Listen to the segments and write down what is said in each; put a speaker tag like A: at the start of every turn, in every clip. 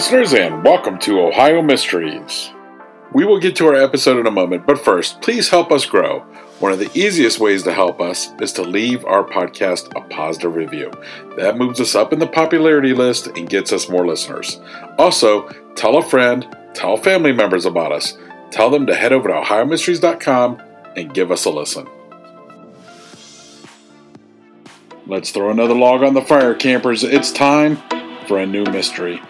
A: Listeners, and welcome to Ohio Mysteries. We will get to our episode in a moment, but first, please help us grow. One of the easiest ways to help us is to leave our podcast a positive review. That moves us up in the popularity list and gets us more listeners. Also, tell a friend, tell family members about us. Tell them to head over to OhioMysteries.com and give us a listen. Let's throw another log on the fire, campers. It's time for a new mystery.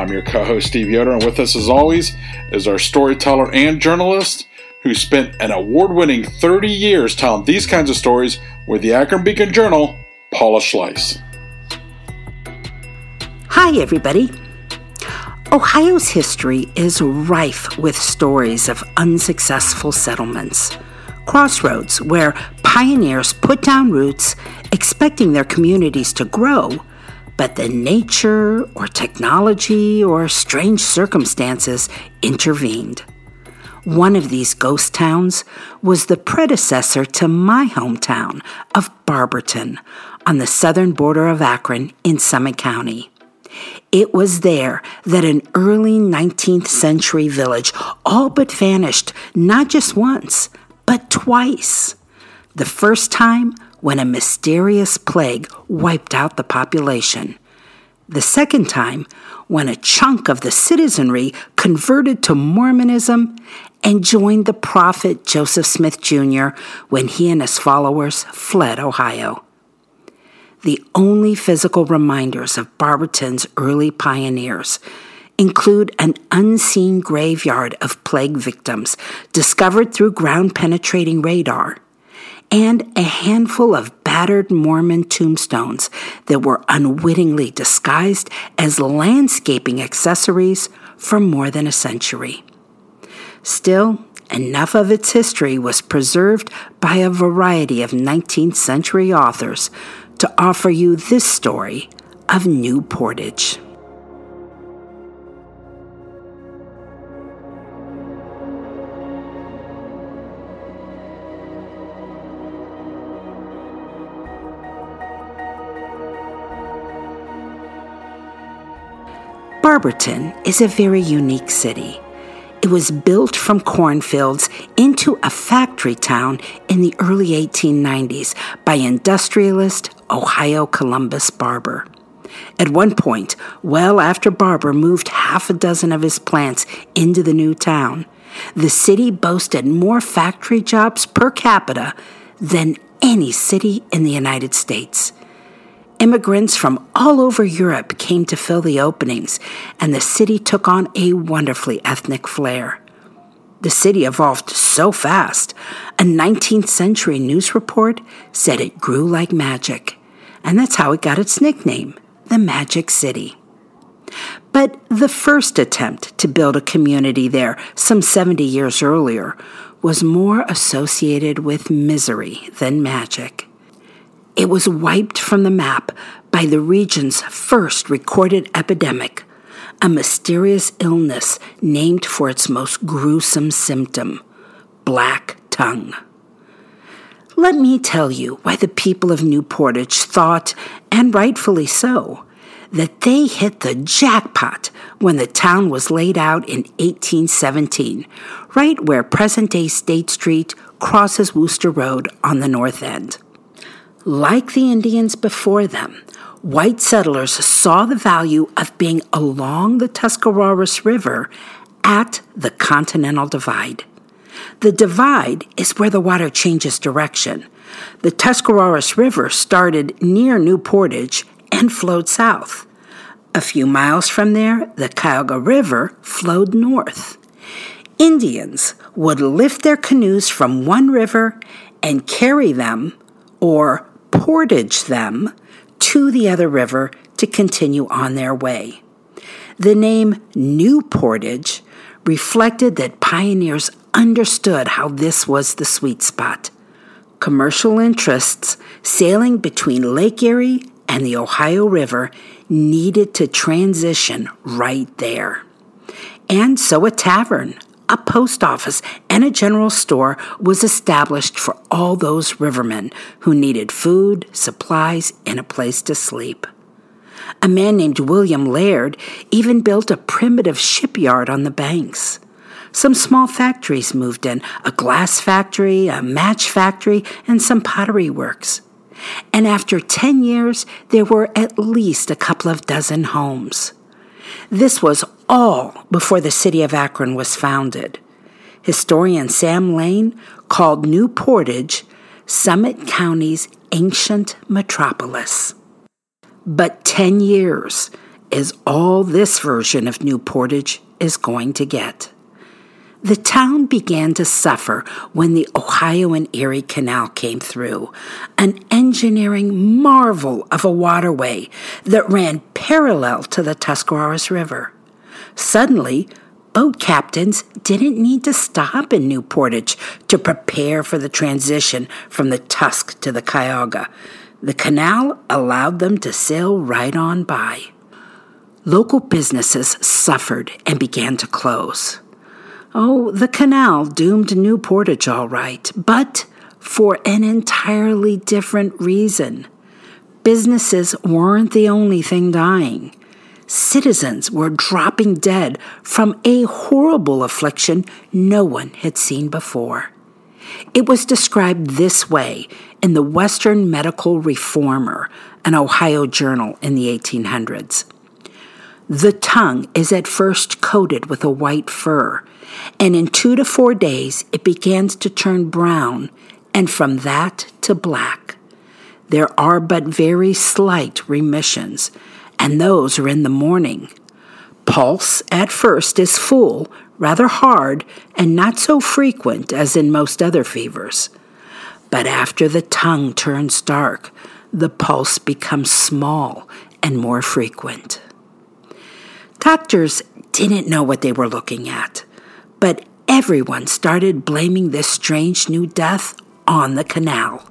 A: I'm your co host, Steve Yoder, and with us, as always, is our storyteller and journalist who spent an award winning 30 years telling these kinds of stories with the Akron Beacon Journal, Paula Schleis.
B: Hi, everybody. Ohio's history is rife with stories of unsuccessful settlements crossroads where pioneers put down roots expecting their communities to grow, but the nature or technology or strange circumstances intervened. One of these ghost towns was the predecessor to my hometown of Barberton on the southern border of Akron in Summit County. It was there that an early 19th century village all but vanished, not just once, but twice. The first time when a mysterious plague wiped out the population. The second time when a chunk of the citizenry converted to Mormonism and joined the prophet Joseph Smith Jr. when he and his followers fled Ohio. The only physical reminders of Barberton's early pioneers include an unseen graveyard of plague victims discovered through ground penetrating radar and a handful of battered Mormon tombstones that were unwittingly disguised as landscaping accessories for more than a century. Still, enough of its history was preserved by a variety of 19th century authors to offer you this story of New Portage. Barberton is a very unique city. It was built from cornfields into a factory town in the early 1890s by industrialist Ohio Columbus Barber. At one point, well after Barber moved half a dozen of his plants into the new town, the city boasted more factory jobs per capita than any city in the United States. Immigrants from all over Europe came to fill the openings, and the city took on a wonderfully ethnic flair. The city evolved so fast, a 19th century news report said it grew like magic, and that's how it got its nickname, the Magic City. But the first attempt to build a community there, some 70 years earlier, was more associated with misery than magic. It was wiped from the map by the region's first recorded epidemic, a mysterious illness named for its most gruesome symptom black tongue. Let me tell you why the people of New Portage thought, and rightfully so, that they hit the jackpot when the town was laid out in 1817, right where present day State Street crosses Wooster Road on the north end. Like the Indians before them, white settlers saw the value of being along the Tuscarawas River at the Continental Divide. The divide is where the water changes direction. The Tuscarawas River started near New Portage and flowed south. A few miles from there, the Cuyahoga River flowed north. Indians would lift their canoes from one river and carry them, or portage them, to the other river to continue on their way. The name New Portage reflected that pioneers understood how this was the sweet spot. Commercial interests sailing between Lake Erie and the Ohio River needed to transition right there. And so a tavern, a post office, and a general store was established for all those rivermen who needed food, supplies, and a place to sleep. A man named William Laird even built a primitive shipyard on the banks. Some small factories moved in a glass factory, a match factory, and some pottery works and after 10 years, there were at least a couple of dozen homes. This was all before the city of Akron was founded. Historian Sam Lane called New Portage Summit County's ancient metropolis. But 10 years is all this version of New Portage is going to get. The town began to suffer when the Ohio and Erie Canal came through, an engineering marvel of a waterway that ran parallel to the Tuscarawas River. Suddenly, boat captains didn't need to stop in New Portage to prepare for the transition from the Tusk to the Cuyahoga. The canal allowed them to sail right on by. Local businesses suffered and began to close. Oh, the canal doomed New Portage all right, but for an entirely different reason. Businesses weren't the only thing dying. Citizens were dropping dead from a horrible affliction no one had seen before. It was described this way in the Western Medical Reformer, an Ohio journal in the 1800s. The tongue is at first coated with a white fur and in two to four days it begins to turn brown, and from that to black. There are but very slight remissions, and those are in the morning. Pulse at first is full, rather hard, and not so frequent as in most other fevers. But after the tongue turns dark, the pulse becomes small and more frequent. Doctors didn't know what they were looking at. But everyone started blaming this strange new death on the canal.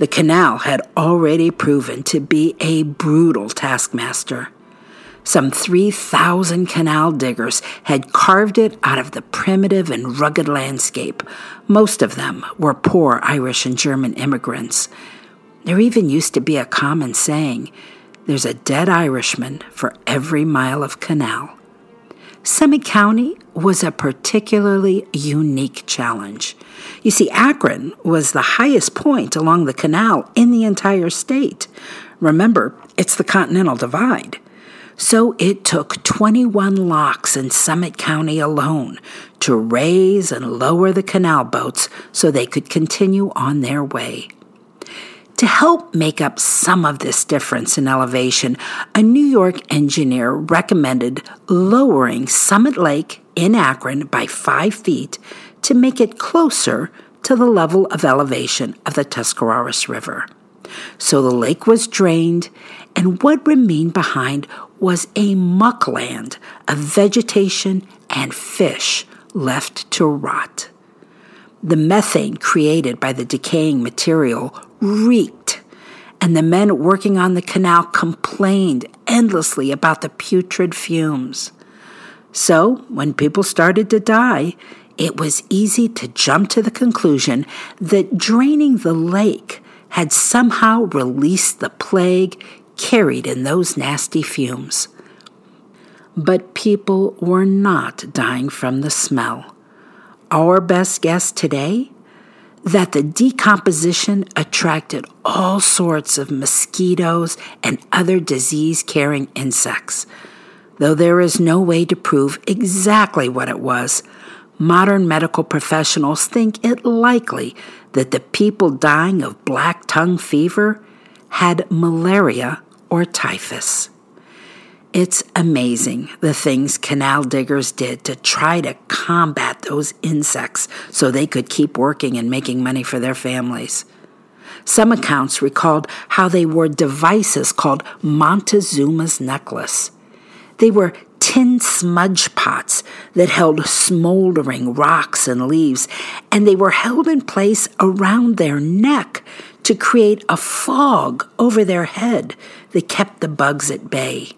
B: The canal had already proven to be a brutal taskmaster. Some 3,000 canal diggers had carved it out of the primitive and rugged landscape. Most of them were poor Irish and German immigrants. There even used to be a common saying there's a dead Irishman for every mile of canal. Summit County was a particularly unique challenge. You see, Akron was the highest point along the canal in the entire state. Remember, it's the Continental Divide. So it took 21 locks in Summit County alone to raise and lower the canal boats so they could continue on their way. To help make up some of this difference in elevation, a New York engineer recommended lowering Summit Lake in Akron by five feet to make it closer to the level of elevation of the Tuscarawas River. So the lake was drained, and what remained behind was a muckland of vegetation and fish left to rot. The methane created by the decaying material reeked, and the men working on the canal complained endlessly about the putrid fumes. So, when people started to die, it was easy to jump to the conclusion that draining the lake had somehow released the plague carried in those nasty fumes. But people were not dying from the smell. Our best guess today that the decomposition attracted all sorts of mosquitoes and other disease carrying insects. Though there is no way to prove exactly what it was, modern medical professionals think it likely that the people dying of black tongue fever had malaria or typhus. It's amazing the things canal diggers did to try to combat those insects so they could keep working and making money for their families. Some accounts recalled how they wore devices called Montezuma's necklace. They were tin smudge pots that held smoldering rocks and leaves, and they were held in place around their neck to create a fog over their head that kept the bugs at bay.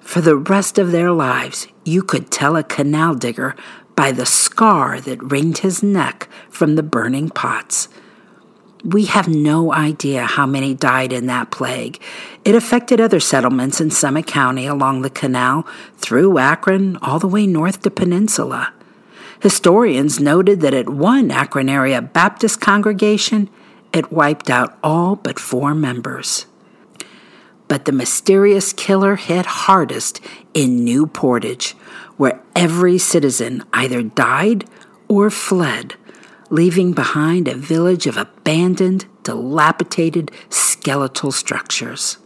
B: For the rest of their lives, you could tell a canal digger by the scar that ringed his neck from the burning pots. We have no idea how many died in that plague. It affected other settlements in Summit County along the canal, through Akron, all the way north to Peninsula. Historians noted that at one Akron area Baptist congregation, it wiped out all but four members. But the mysterious killer hit hardest in New Portage, where every citizen either died or fled leaving behind a village of abandoned, dilapidated, skeletal structures.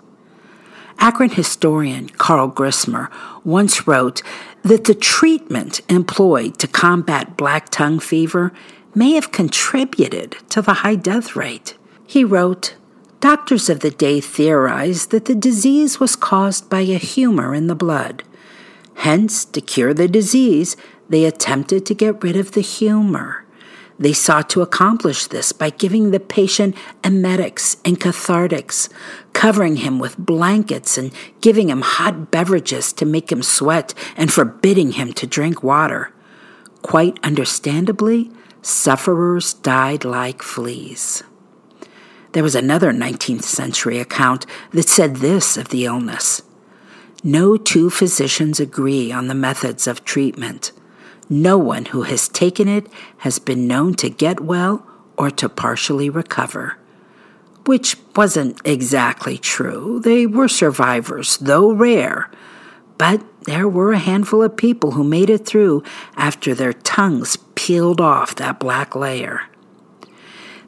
B: Akron historian Karl Grismer once wrote that the treatment employed to combat black tongue fever may have contributed to the high death rate. He wrote, Doctors of the day theorized that the disease was caused by a humor in the blood. Hence, to cure the disease, they attempted to get rid of the humor. They sought to accomplish this by giving the patient emetics and cathartics, covering him with blankets and giving him hot beverages to make him sweat and forbidding him to drink water. Quite understandably, sufferers died like fleas. There was another 19th century account that said this of the illness No two physicians agree on the methods of treatment. No one who has taken it has been known to get well or to partially recover. Which wasn't exactly true. They were survivors, though rare. But there were a handful of people who made it through after their tongues peeled off that black layer.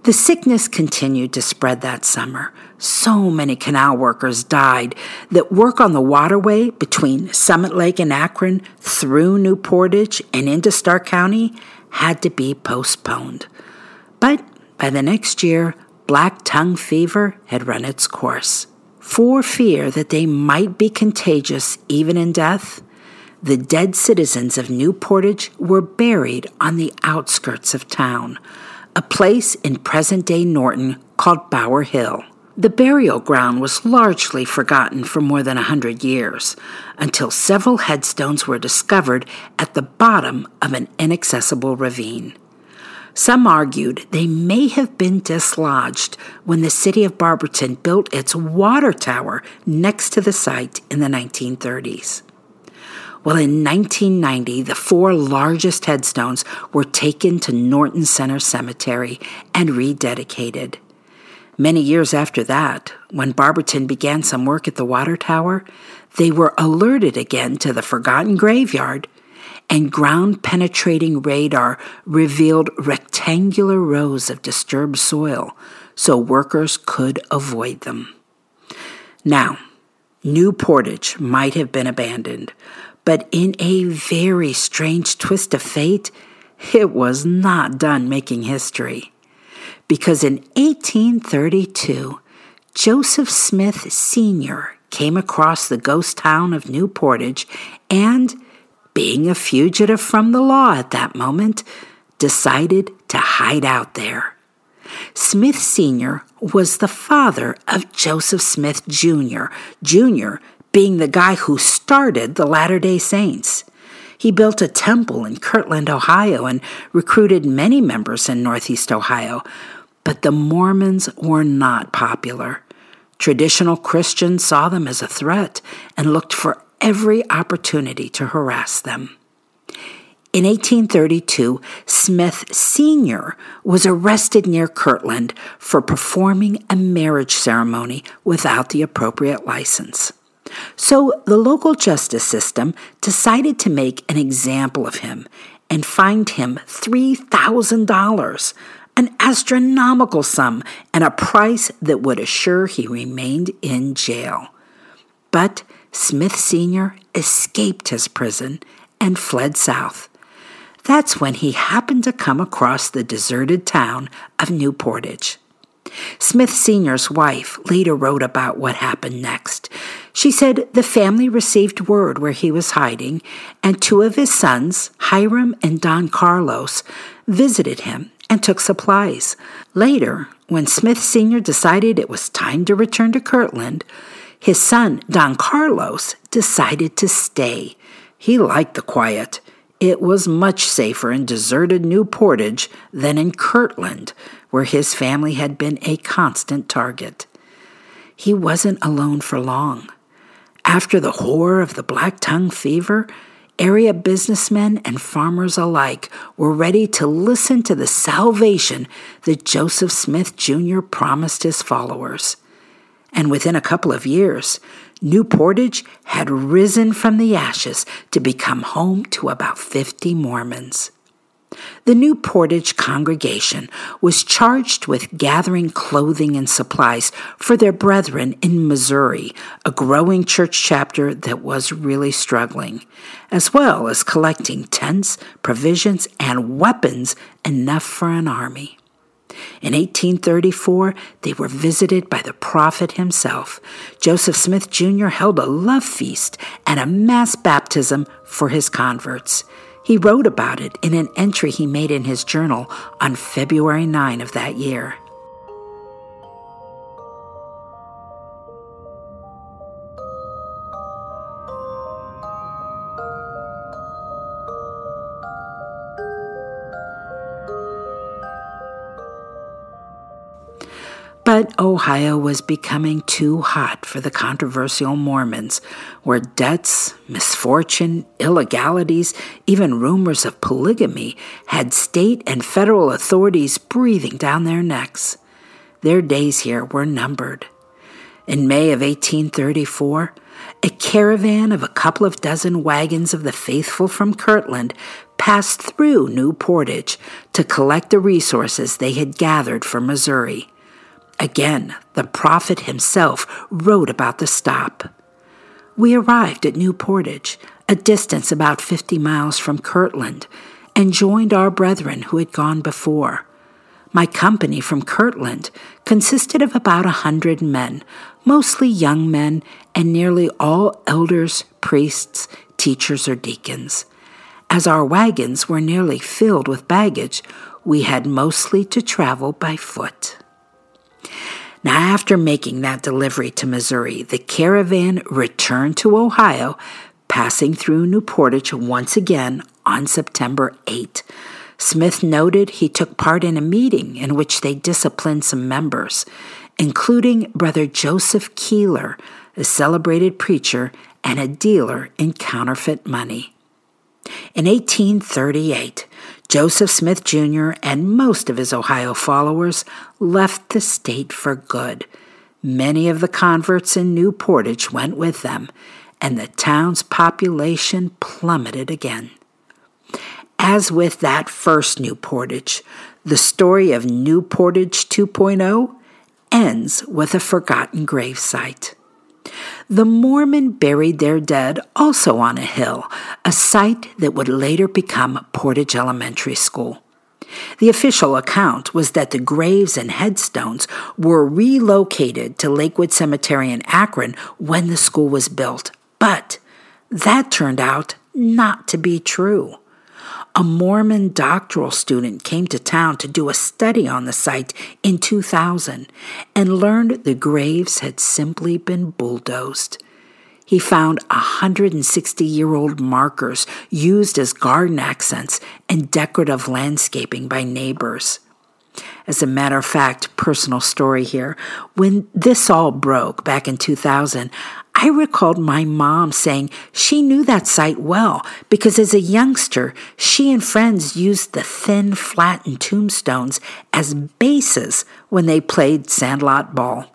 B: The sickness continued to spread that summer. So many canal workers died that work on the waterway between Summit Lake and Akron through New Portage and into Stark County had to be postponed. But by the next year, black tongue fever had run its course. For fear that they might be contagious even in death, the dead citizens of New Portage were buried on the outskirts of town a place in present day Norton called Bower Hill. The burial ground was largely forgotten for more than a hundred years, until several headstones were discovered at the bottom of an inaccessible ravine. Some argued they may have been dislodged when the city of Barberton built its water tower next to the site in the 1930s. Well, in 1990, the four largest headstones were taken to Norton Center Cemetery and rededicated. Many years after that, when Barberton began some work at the water tower, they were alerted again to the forgotten graveyard, and ground penetrating radar revealed rectangular rows of disturbed soil so workers could avoid them. Now, New Portage might have been abandoned, but in a very strange twist of fate, it was not done making history. Because in 1832, Joseph Smith Sr. came across the ghost town of New Portage and being a fugitive from the law at that moment, decided to hide out there. Smith Sr. was the father of Joseph Smith Jr., Jr. being the guy who started the Latter day Saints. He built a temple in Kirtland, Ohio, and recruited many members in Northeast Ohio. But the Mormons were not popular. Traditional Christians saw them as a threat and looked for every opportunity to harass them. In 1832, Smith Sr. was arrested near Kirtland for performing a marriage ceremony without the appropriate license. So the local justice system decided to make an example of him and fined him $3,000, an astronomical sum and a price that would assure he remained in jail. But Smith Sr. escaped his prison and fled south. That's when he happened to come across the deserted town of New Portage. Smith Sr.'s wife later wrote about what happened next. She said the family received word where he was hiding, and two of his sons, Hyrum and Don Carlos, visited him and took supplies. Later, when Smith Sr. decided it was time to return to Kirtland, his son, Don Carlos, decided to stay. He liked the quiet. It was much safer in deserted New Portage than in Kirtland, where his family had been a constant target. He wasn't alone for long. After the horror of the black tongue fever, area businessmen and farmers alike were ready to listen to the salvation that Joseph Smith Jr. promised his followers. And within a couple of years, New Portage had risen from the ashes to become home to about 50 Mormons. The New Portage congregation was charged with gathering clothing and supplies for their brethren in Missouri, a growing church chapter that was really struggling, as well as collecting tents, provisions, and weapons enough for an army. In 1834, they were visited by the prophet himself. Joseph Smith Jr. held a love feast and a mass baptism for his converts. He wrote about it in an entry he made in his journal on February 9 of that year. But Ohio was becoming too hot for the controversial Mormons, where debts, misfortune, illegalities, even rumors of polygamy had state and federal authorities breathing down their necks. Their days here were numbered. In May of 1834, a caravan of a couple of dozen wagons of the faithful from Kirtland passed through New Portage to collect the resources they had gathered for Missouri. Again, the prophet himself wrote about the stop. We arrived at New Portage, a distance about 50 miles from Kirtland, and joined our brethren who had gone before. My company from Kirtland consisted of about a hundred men, mostly young men, and nearly all elders, priests, teachers, or deacons. As our wagons were nearly filled with baggage, we had mostly to travel by foot. Now, after making that delivery to Missouri, the caravan returned to Ohio, passing through New Portage once again on September 8. Smith noted he took part in a meeting in which they disciplined some members, including Brother Joseph Keeler, a celebrated preacher and a dealer in counterfeit money. In 1838, Joseph Smith Jr. and most of his Ohio followers left the state for good. Many of the converts in New Portage went with them, and the town's population plummeted again. As with that first New Portage, the story of New Portage 2.0 ends with a forgotten gravesite. The Mormon buried their dead also on a hill, a site that would later become Portage Elementary School. The official account was that the graves and headstones were relocated to Lakewood Cemetery in Akron when the school was built, but that turned out not to be true. A Mormon doctoral student came to town to do a study on the site in 2000 and learned the graves had simply been bulldozed. He found 160 year old markers used as garden accents and decorative landscaping by neighbors. As a matter of fact, personal story here, when this all broke back in 2000, I recalled my mom saying she knew that site well because as a youngster, she and friends used the thin, flattened tombstones as bases when they played sandlot ball.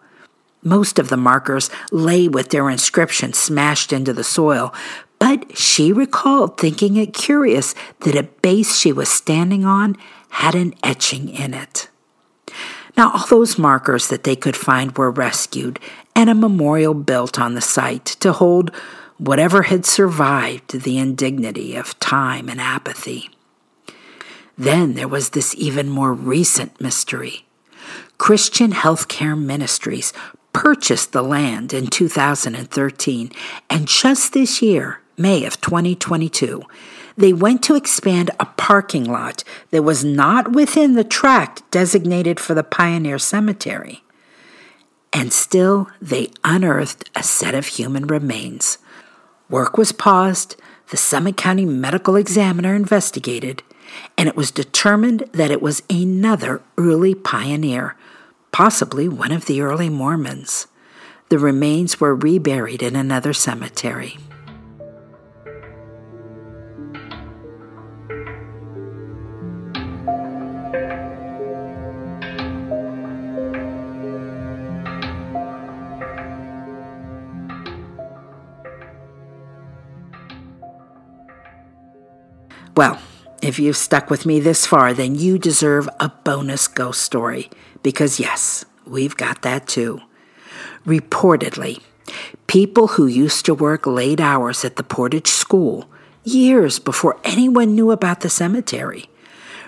B: Most of the markers lay with their inscription smashed into the soil, but she recalled thinking it curious that a base she was standing on had an etching in it. Now, all those markers that they could find were rescued and a memorial built on the site to hold whatever had survived the indignity of time and apathy. Then there was this even more recent mystery. Christian Healthcare Ministries purchased the land in 2013, and just this year, May of 2022, they went to expand a parking lot that was not within the tract designated for the Pioneer Cemetery. And still, they unearthed a set of human remains. Work was paused, the Summit County Medical Examiner investigated, and it was determined that it was another early pioneer, possibly one of the early Mormons. The remains were reburied in another cemetery. Well, if you've stuck with me this far, then you deserve a bonus ghost story. Because, yes, we've got that too. Reportedly, people who used to work late hours at the Portage School, years before anyone knew about the cemetery,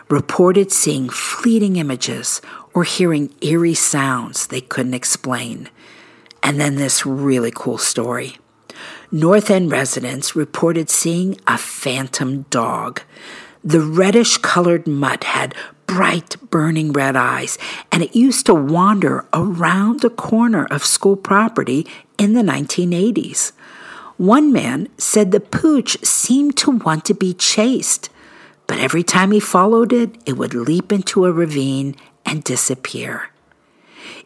B: reported seeing fleeting images or hearing eerie sounds they couldn't explain. And then this really cool story. North End residents reported seeing a phantom dog. The reddish colored mutt had bright, burning red eyes, and it used to wander around the corner of school property in the 1980s. One man said the pooch seemed to want to be chased, but every time he followed it, it would leap into a ravine and disappear.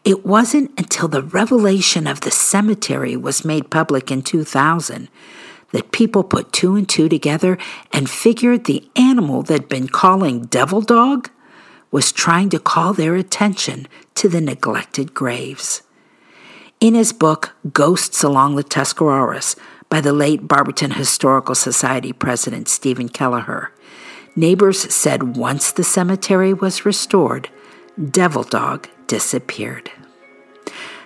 B: It wasn't until the revelation of the cemetery was made public in 2000 that people put two and two together and figured the animal they'd been calling Devil Dog was trying to call their attention to the neglected graves. In his book, Ghosts Along the Tuscarawas, by the late Barberton Historical Society president Stephen Kelleher, neighbors said once the cemetery was restored, Devil Dog disappeared.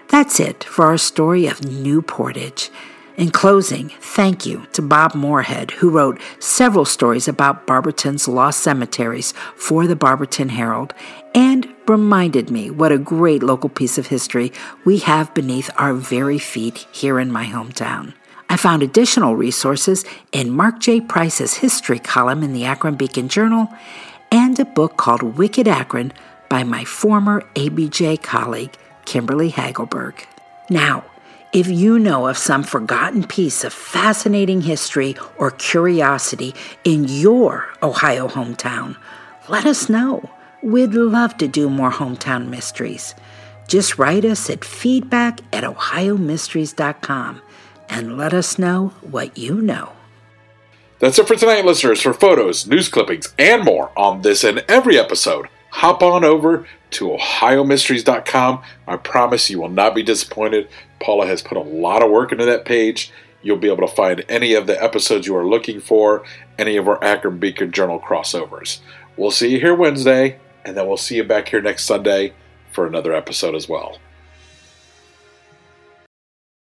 B: That's it for our story of New Portage. In closing, thank you to Bob Moorhead, who wrote several stories about Barberton's lost cemeteries for the Barberton Herald and reminded me what a great local piece of history we have beneath our very feet here in my hometown. I found additional resources in Mark J. Price's history column in the Akron Beacon Journal and a book called Wicked Akron by my former ABJ colleague, Kymberli Hagelberg. Now, if you know of some forgotten piece of fascinating history or curiosity in your Ohio hometown, let us know. We'd love to do more hometown mysteries. Just write us at feedback at ohiomysteries.com and let us know what you know.
A: That's it for tonight, listeners. For photos, news clippings, and more on this and every episode, hop on over to ohiomysteries.com. I promise you will not be disappointed. Paula has put a lot of work into that page. You'll be able to find any of the episodes you are looking for, any of our Akron Beacon Journal crossovers. We'll see you here Wednesday, and then we'll see you back here next Sunday for another episode as well.